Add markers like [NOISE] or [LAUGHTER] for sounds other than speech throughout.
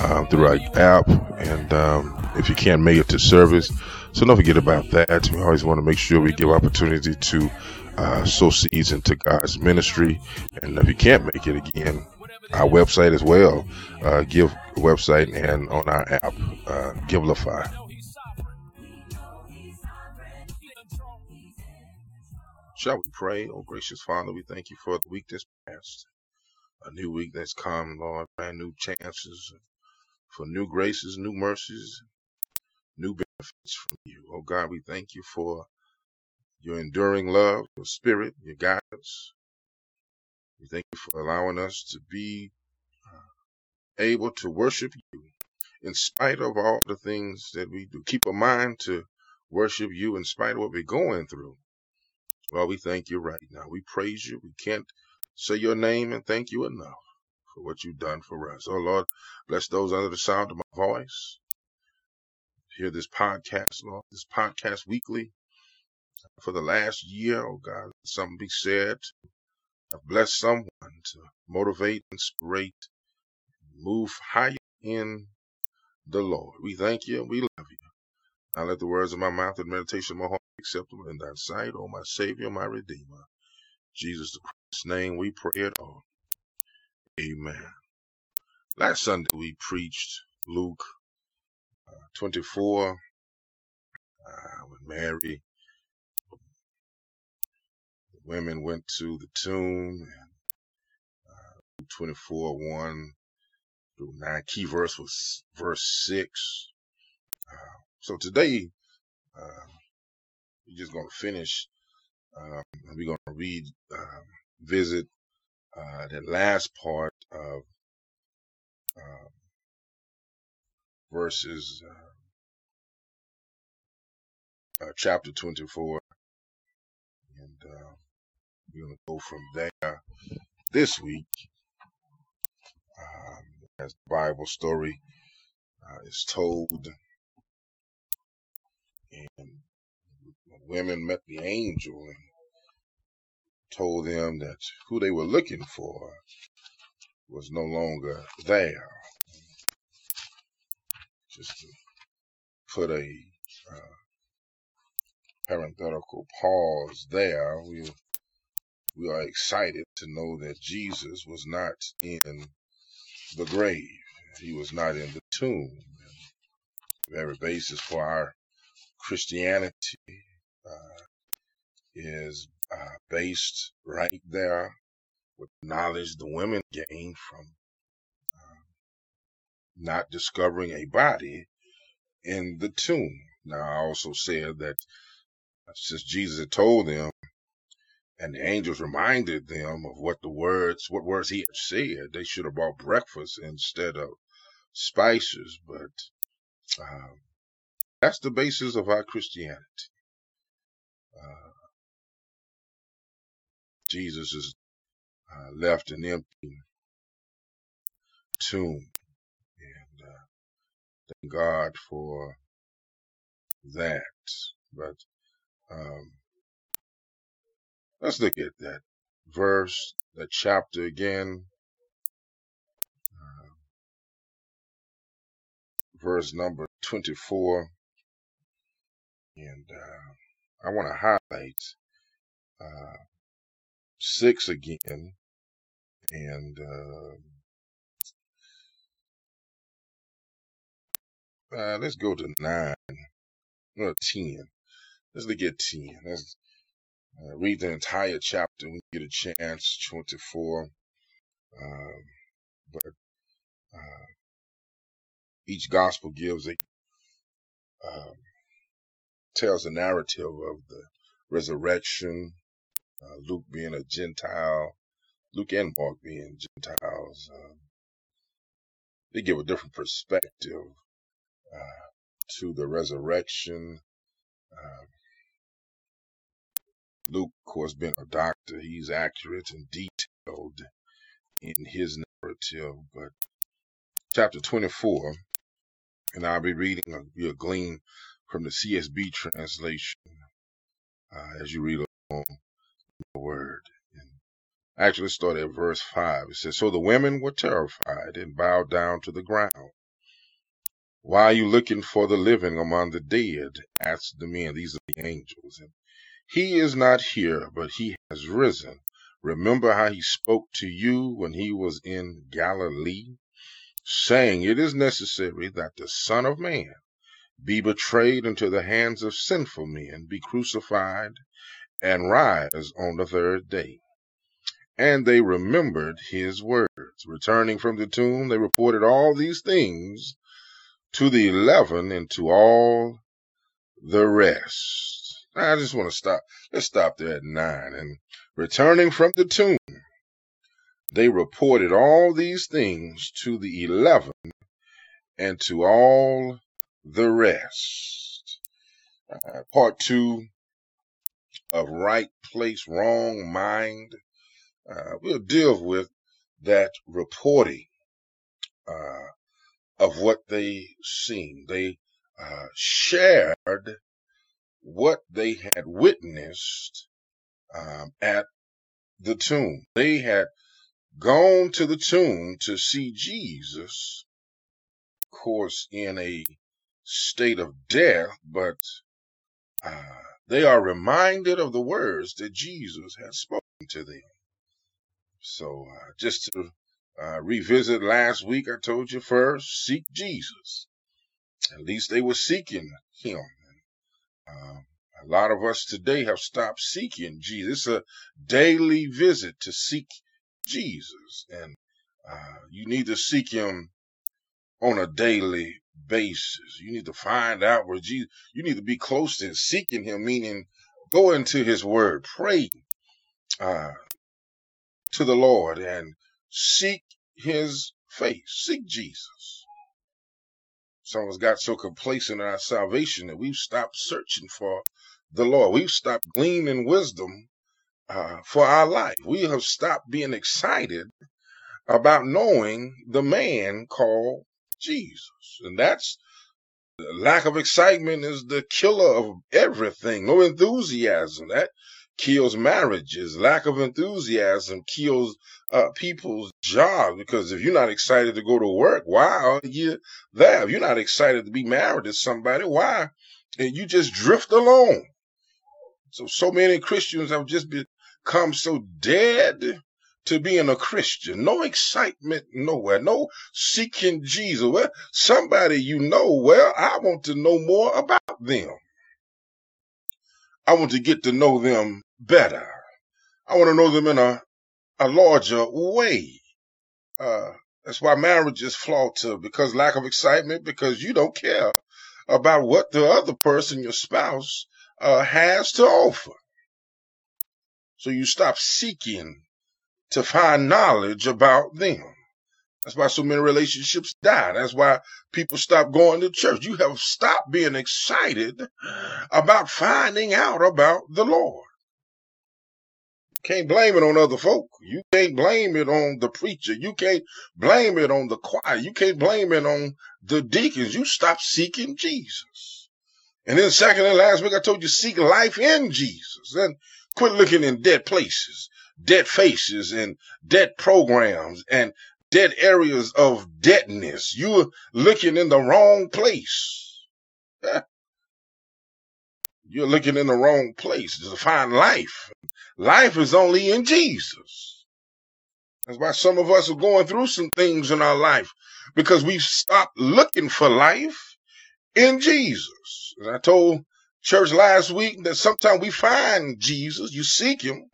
um, through our app. And um, if you can't make it to service, so don't forget about that. We always want to make sure we give opportunity to uh, sow seeds into God's ministry. And if you can't make it again, our website as well, uh, give website and on our app, uh, Givelify. Shall we pray? Oh, gracious Father, we thank you for the week that's passed. A new week that's come, Lord, brand new chances for new graces, new mercies, new benefits from you. Oh God, we thank you for your enduring love, your spirit, your guidance. We thank you for allowing us to be uh, able to worship you in spite of all the things that we do. Keep a mind to worship you in spite of what we're going through. Well, we thank you right now. We praise you. We can't say your name and thank you enough for what you've done for us. Oh, Lord, bless those under the sound of my voice. Hear this podcast, Lord, this podcast weekly for the last year. Oh, God, something be said bless someone to motivate, inspire, move higher in the Lord. We thank you we love you. Now let the words of my mouth and meditation of my heart be acceptable in thy sight, O my Savior, my Redeemer. Jesus the Christ's name we pray it all. Amen. Last Sunday we preached Luke uh, 24 uh, Mary, the women went to the tomb and uh, 24 1 through 9. Key verse was verse 6. Uh, so today uh, we're just going to finish. Um, we're going to read, um, visit uh, the last part of uh, verses uh, uh, chapter 24 and uh, we're going to go from there. This week um, as the bible story uh, is told and women met the angel and told them that who they were looking for was no longer there. Just to put a uh, parenthetical pause there, we we are excited to know that Jesus was not in the grave. He was not in the tomb. The very basis for our Christianity uh, is uh, based right there with knowledge the women gained from uh, not discovering a body in the tomb. Now, I also said that since Jesus had told them, and the angels reminded them of what the words, what words he had said, they should have brought breakfast instead of spices. But um, that's the basis of our Christianity. Uh, Jesus is uh, left an empty tomb. And uh, thank God for that. But um, let's look at that verse, that chapter again. Uh, verse number 24. And uh, I want to highlight 6 again and uh, Uh, let's go to nine or ten. Let's at ten. Let's uh, read the entire chapter when you get a chance. Twenty-four. Um, but uh, each gospel gives a um, tells a narrative of the resurrection. Uh, Luke being a Gentile, Luke and Mark being Gentiles. Um, they give a different perspective uh, to the resurrection. Uh, Luke, of course, being a doctor, he's accurate and detailed in his narrative. But chapter 24, and I'll be reading a, you'll glean from the CSB translation uh, as you read along the word. And actually, start at verse 5. It says, So the women were terrified and bowed down to the ground. Why are you looking for the living among the dead? asked the men. These are the angels. And he is not here, but he has risen. Remember how he spoke to you when he was in Galilee, saying, It is necessary that the Son of Man be betrayed into the hands of sinful men, be crucified, and rise on the third day. And they remembered his words. Returning from the tomb, they reported all these things to the eleven and to all the rest. I just want to stop. Let's stop there at nine. And returning from the tomb, they reported all these things to the eleven and to all the rest. Uh, part two of right place, wrong mind. Uh, we'll deal with that reporting uh, of what they seen. They uh, shared what they had witnessed um, at the tomb. They had gone to the tomb to see Jesus, of course, in a state of death, but uh, they are reminded of the words that Jesus had spoken to them. So, uh, just to uh, revisit last week, I told you first, seek Jesus. At least they were seeking him. Um, a lot of us today have stopped seeking Jesus. It's a daily visit to seek Jesus. And uh, you need to seek him on a daily basis. You need to find out where Jesus, you need to be close to seeking him, meaning go into his word, pray uh, to the Lord and seek his face, seek Jesus. Some of us got so complacent in our salvation that we've stopped searching for the Lord. We've stopped gleaning wisdom uh, for our life. We have stopped being excited about knowing the man called Jesus. And that's lack of excitement is the killer of everything. No enthusiasm. That kills marriages. Lack of enthusiasm kills uh, people's jobs because if you're not excited to go to work, why are you there? If you're not excited to be married to somebody, why? And you just drift along. So, so many Christians have just become so dead to being a Christian. No excitement nowhere. No seeking Jesus. Well, somebody you know, well, I want to know more about them. I want to get to know them better. I want to know them in a, a larger way. Uh, that's why marriages falter because lack of excitement, because you don't care about what the other person, your spouse, uh, has to offer. So you stop seeking to find knowledge about them. That's why so many relationships die. That's why people stop going to church. You have stopped being excited about finding out about the Lord. You can't blame it on other folk. You can't blame it on the preacher. You can't blame it on the choir. You can't blame it on the deacons. You stop seeking Jesus. And then second and last week, I told you seek life in Jesus and quit looking in dead places, dead faces and dead programs and dead areas of deadness. You're looking in the wrong place. Eh? You're looking in the wrong place to find life. Life is only in Jesus. That's why some of us are going through some things in our life because we've stopped looking for life in Jesus. And I told church last week that sometimes we find Jesus, you seek him,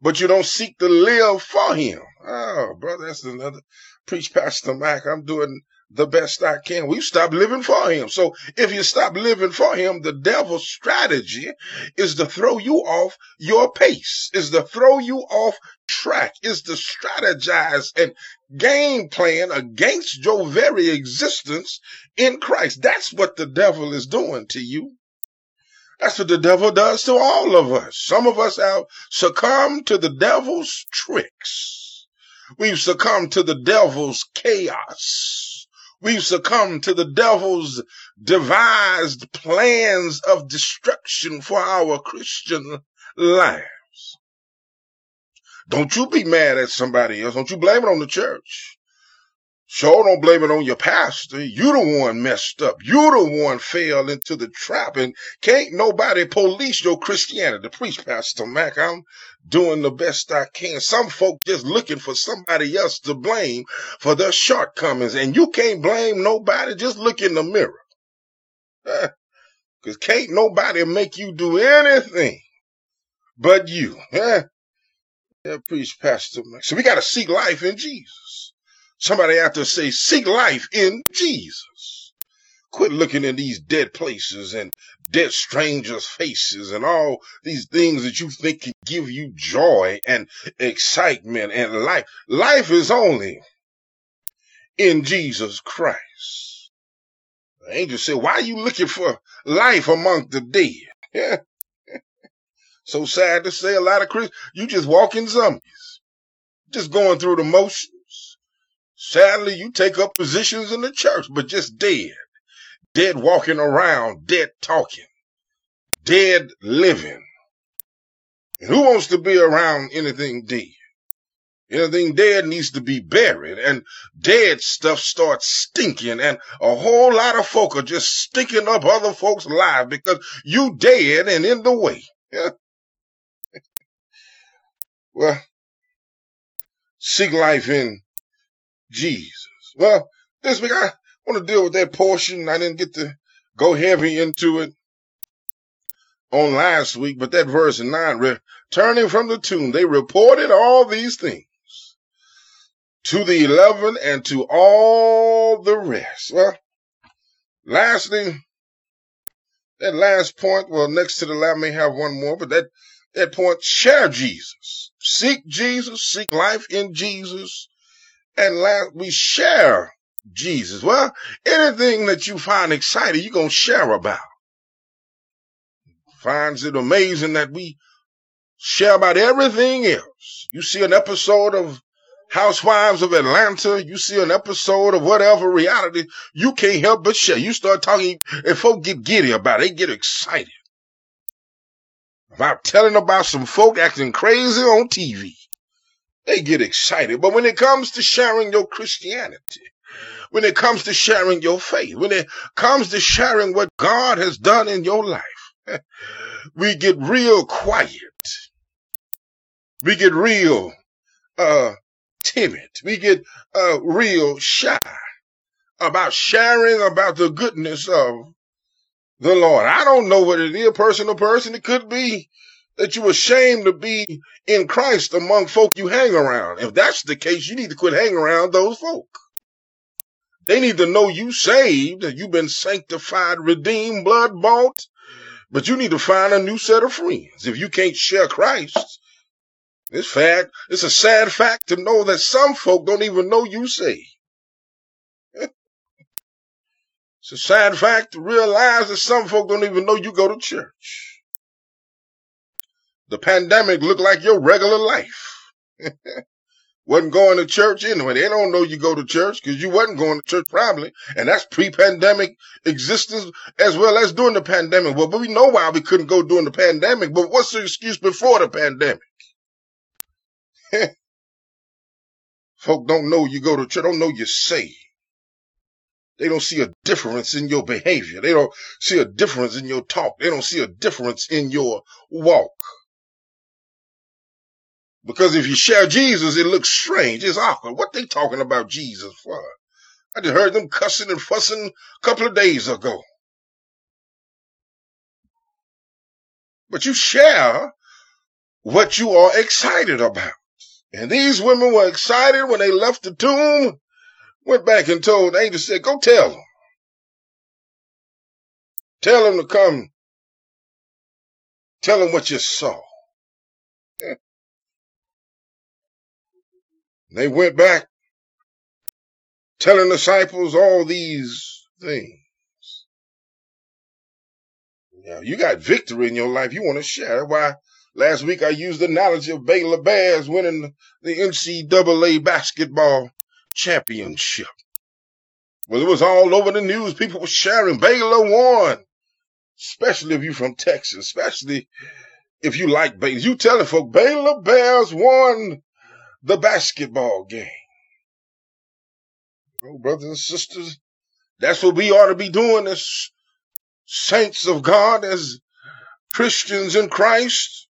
but you don't seek to live for him. Oh, brother, that's another preach, Pastor Mac. I'm doing the best I can. We stop living for him. So if you stop living for him, the devil's strategy is to throw you off your pace, is to throw you off track, is to strategize and game plan against your very existence in Christ. That's what the devil is doing to you. That's what the devil does to all of us. Some of us have succumbed to the devil's tricks. We've succumbed to the devil's chaos. We've succumbed to the devil's devised plans of destruction for our Christian lives. Don't you be mad at somebody else. Don't you blame it on the church. Sure, don't blame it on your pastor. You the one messed up. You the one fell into the trap, and can't nobody police your Christianity. Preach, Pastor Mac. I'm doing the best I can. Some folk just looking for somebody else to blame for their shortcomings, and you can't blame nobody. Just look in the mirror, eh, because can't nobody make you do anything but you. Huh? Yeah, preach, Pastor Mac. So we got to seek life in Jesus. Somebody have to say, seek life in Jesus. Quit looking in these dead places and dead strangers' faces and all these things that you think can give you joy and excitement and life. Life is only in Jesus Christ. The angel said, why are you looking for life among the dead? [LAUGHS] So sad to say, a lot of Christians, you just walking zombies, just going through the motions. Sadly, you take up positions in the church, but just dead. Dead walking around, dead talking, dead living. And who wants to be around anything dead? Anything dead needs to be buried, and dead stuff starts stinking, and a whole lot of folk are just stinking up other folks' lives because you dead and in the way. [LAUGHS] Well, seek life in Jesus. Well, this week I want to deal with that portion. I didn't get to go heavy into it on last week, but that verse 9, returning from the tomb, they reported all these things to the eleven and to all the rest. Well, lastly, that last point, well, next to the last may have one more, but that, that point, share Jesus. Seek Jesus, seek life in Jesus, and last, we share Jesus. Well, anything that you find exciting, you're going to share about. Finds it amazing that we share about everything else. You see an episode of Housewives of Atlanta, you see an episode of whatever reality, you can't help but share. You start talking, and folk get giddy about it, they get excited. About telling about some folk acting crazy on TV. They get excited. But when it comes to sharing your Christianity, when it comes to sharing your faith, when it comes to sharing what God has done in your life, [LAUGHS] we get real quiet. We get real uh timid. We get uh real shy about sharing about the goodness of the Lord. I don't know what it is, person to person. It could be that you're ashamed to be in Christ among folk you hang around. If that's the case, you need to quit hanging around those folk. They need to know you saved, you've been sanctified, redeemed, blood bought, but you need to find a new set of friends. If you can't share Christ, it's fact, it's a sad fact to know that some folk don't even know you saved. [LAUGHS] It's a sad fact to realize that some folk don't even know you go to church. The pandemic looked like your regular life. [LAUGHS] wasn't going to church anyway. They don't know you go to church because you wasn't going to church probably. And that's pre-pandemic existence as well as during the pandemic. Well, but we know why we couldn't go during the pandemic, but what's the excuse before the pandemic? [LAUGHS] Folk don't know you go to church, don't know you're saved. They don't see a difference in your behavior. They don't see a difference in your talk. They don't see a difference in your walk. Because if you share Jesus, it looks strange. It's awkward. What they talking about Jesus for? I just heard them cussing and fussing a couple of days ago. But you share what you are excited about. And these women were excited when they left the tomb, went back and told the angel, said, go tell them. Tell them to come. Tell them what you saw. They went back telling disciples all these things. Now, you got victory in your life. You want to share. Why last week I used the analogy of Baylor Bears winning the NCAA basketball championship. Well, it was all over the news. People were sharing. Baylor won. Especially if you're from Texas. Especially if you like Baylor. You telling folk Baylor Bears won the basketball game. Oh, brothers and sisters, that's what we ought to be doing as saints of God, as Christians in Christ.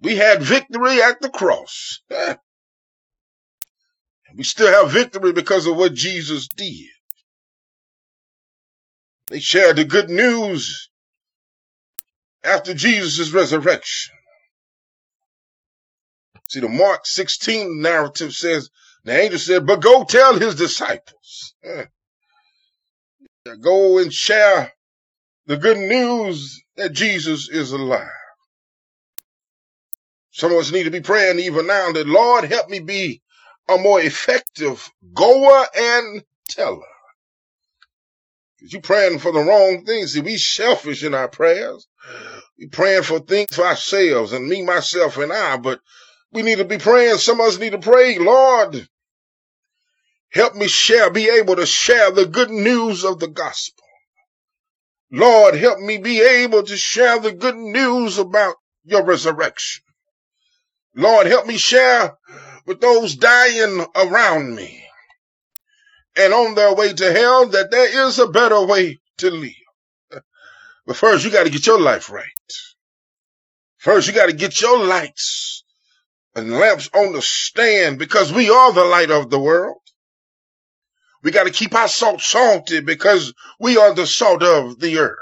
We had victory at the cross. [LAUGHS] And we still have victory because of what Jesus did. They shared the good news after Jesus' resurrection. See, the Mark 16 narrative says, the angel said, but go tell his disciples. Eh, Go and share the good news that Jesus is alive. Some of us need to be praying even now that Lord help me be a more effective goer and teller. Cause you're praying for the wrong things. See, we selfish in our prayers. We're praying for things for ourselves and me, myself, and I, but we need to be praying. Some of us need to pray, Lord, help me share, be able to share the good news of the gospel. Lord, help me be able to share the good news about your resurrection. Lord, help me share with those dying around me and on their way to hell that there is a better way to live. But first, you got to get your life right. First, you got to get your lights and lamps on the stand because we are the light of the world. We got to keep our salt salty because we are the salt of the earth.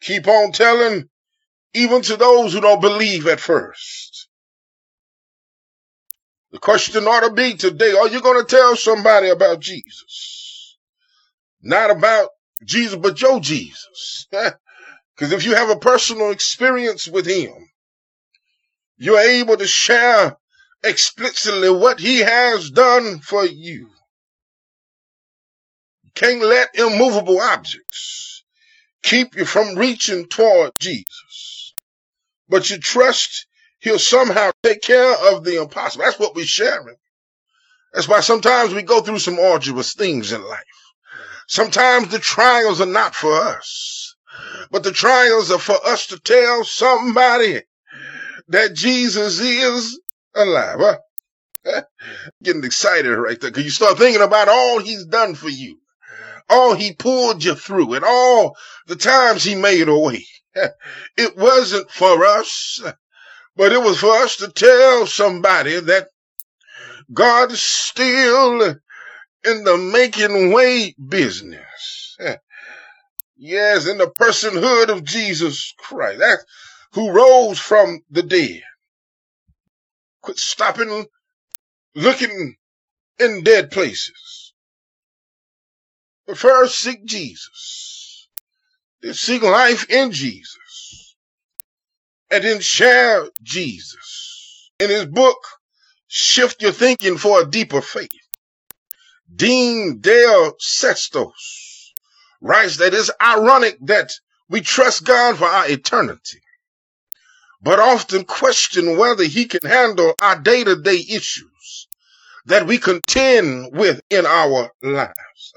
Keep on telling even to those who don't believe at first. The question ought to be today, are you going to tell somebody about Jesus? Not about Jesus, but your Jesus. [LAUGHS] Because if you have a personal experience with him, you're able to share explicitly what he has done for you. You can't let immovable objects keep you from reaching toward Jesus. But you trust he'll somehow take care of the impossible. That's what we're sharing. That's why sometimes we go through some arduous things in life. Sometimes the trials are not for us, but the trials are for us to tell somebody that Jesus is alive. Huh? [LAUGHS] Getting excited right there because you start thinking about all he's done for you, all he pulled you through, and all the times he made a way. [LAUGHS] It wasn't for us, but it was for us to tell somebody that God is still in the making way business. [LAUGHS] Yes, in the personhood of Jesus Christ. That's who rose from the dead. Quit stopping looking in dead places. But first seek Jesus. Then seek life in Jesus. And then share Jesus. In his book, Shift Your Thinking for a Deeper Faith. Dean Dale Sestos writes that it's ironic that we trust God for our eternity, but often question whether he can handle our day to day issues that we contend with in our lives.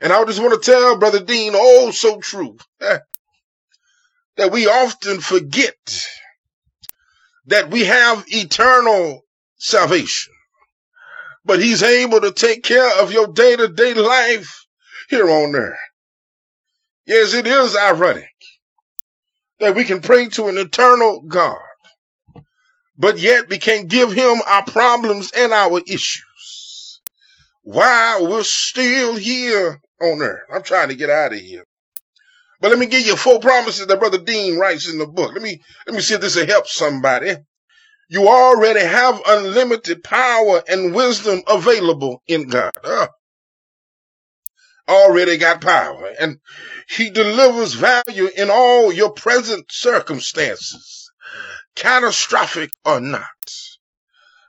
And I just want to tell Brother Dean, oh, so true, [LAUGHS] that we often forget that we have eternal salvation but he's able to take care of your day to day life here on earth. Yes, it is ironic that we can pray to an eternal God, but yet we can't give him our problems and our issues while we're still here on earth. I'm trying to get out of here. But let me give you four promises that Brother Dean writes in the book. Let me let me see if this will help somebody. You already have unlimited power and wisdom available in God. Uh, already got power. And He delivers value in all your present circumstances, catastrophic or not.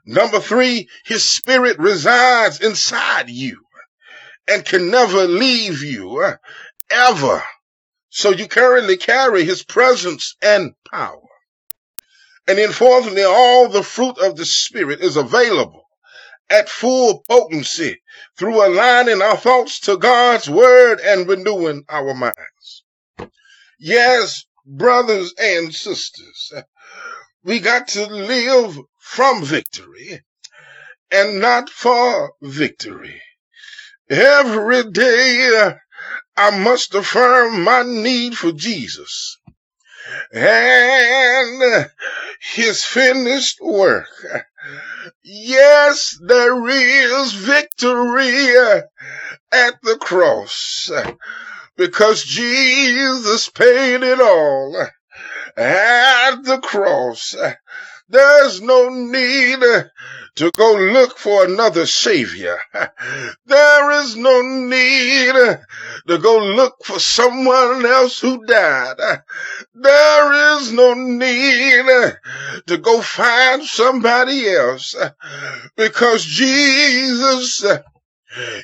Number three, His Spirit resides inside you and can never leave you, uh, ever. So you currently carry His presence and power. And then fourthly, all the fruit of the Spirit is available at full potency through aligning our thoughts to God's word and renewing our minds. Yes, brothers and sisters, we got to live from victory and not for victory. Every day I must affirm my need for Jesus and his finished work. Yes, there is victory at the cross because Jesus paid it all at the cross. There's no need to go look for another savior. There is no need to go look for someone else who died. There is no need to go find somebody else because Jesus,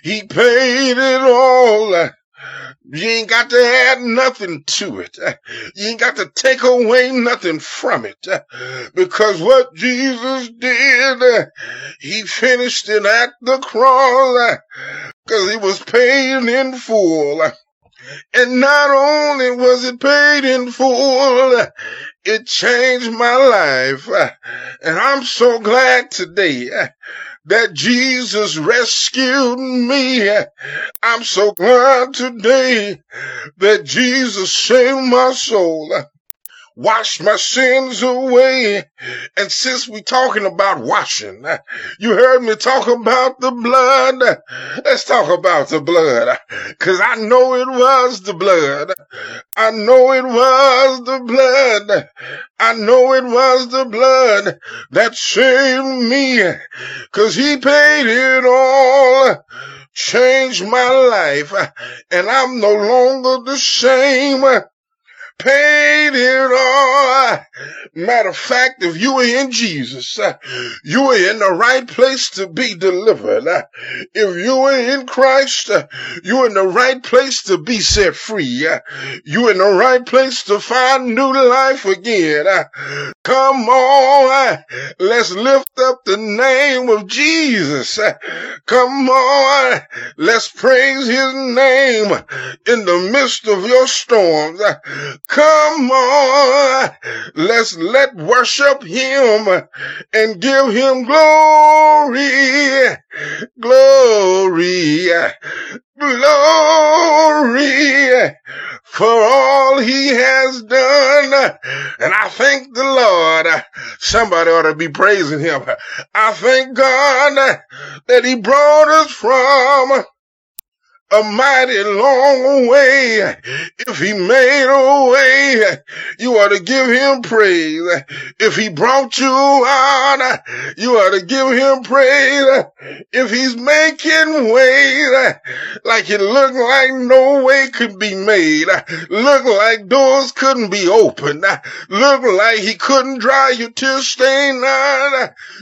He paid it all. You ain't got to add nothing to it. You ain't got to take away nothing from it. Because what Jesus did, he finished it at the cross. Because he was paid in full. And not only was it paid in full, it changed my life. And I'm so glad today that Jesus rescued me. I'm so glad today that Jesus saved my soul wash my sins away. And since we talking about washing, you heard me talk about the blood. Let's talk about the blood. Cause I know it was the blood. I know it was the blood. I know it was the blood that saved me. Cause he paid it all changed my life, and I'm no longer the same paid it all. Matter of fact, if you were in Jesus, uh, you were in the right place to be delivered. Uh, If you were in Christ, uh, you were in the right place to be set free. You were in the right place to find new life again. Come on, let's lift up the name of Jesus. Come on, let's praise his name in the midst of your storms. Come on, let's let worship him and give him glory, glory, glory for all he has done. And I thank the Lord. Somebody ought to be praising him. I thank God that he brought us from a mighty long way. If he made a way, you ought to give him praise. If he brought you out, you ought to give him praise. If he's making ways like it looked like no way could be made, look like doors couldn't be opened, look like he couldn't dry your tear stain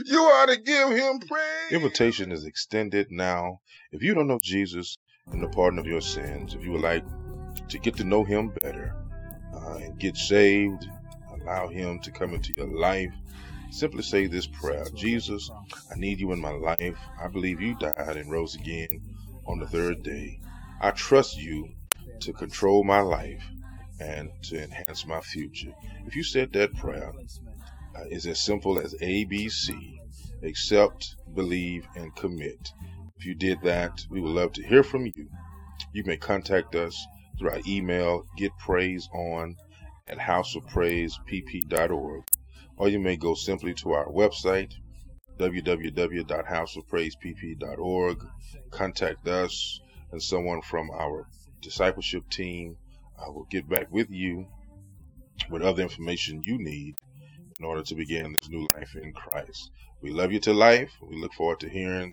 you ought to give him praise. Invitation is extended now. If you don't know Jesus, and the pardon of your sins. If you would like to get to know Him better uh, and get saved, allow Him to come into your life, simply say this prayer Jesus, I need you in my life. I believe you died and rose again on the third day. I trust you to control my life and to enhance my future. If you said that prayer, uh, it's as simple as ABC accept, believe, and commit. If you did that, we would love to hear from you. You may contact us through our email, getpraiseon at houseofpraisepp.org, or you may go simply to our website, www.houseofpraisepp.org, contact us and someone from our discipleship team will get back with you with other information you need in order to begin this new life in Christ. We love you to life. We look forward to hearing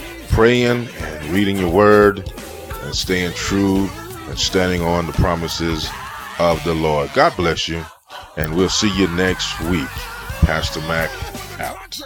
praying and reading your word and staying true and standing on the promises of the Lord. God bless you. And we'll see you next week. Pastor Mac out.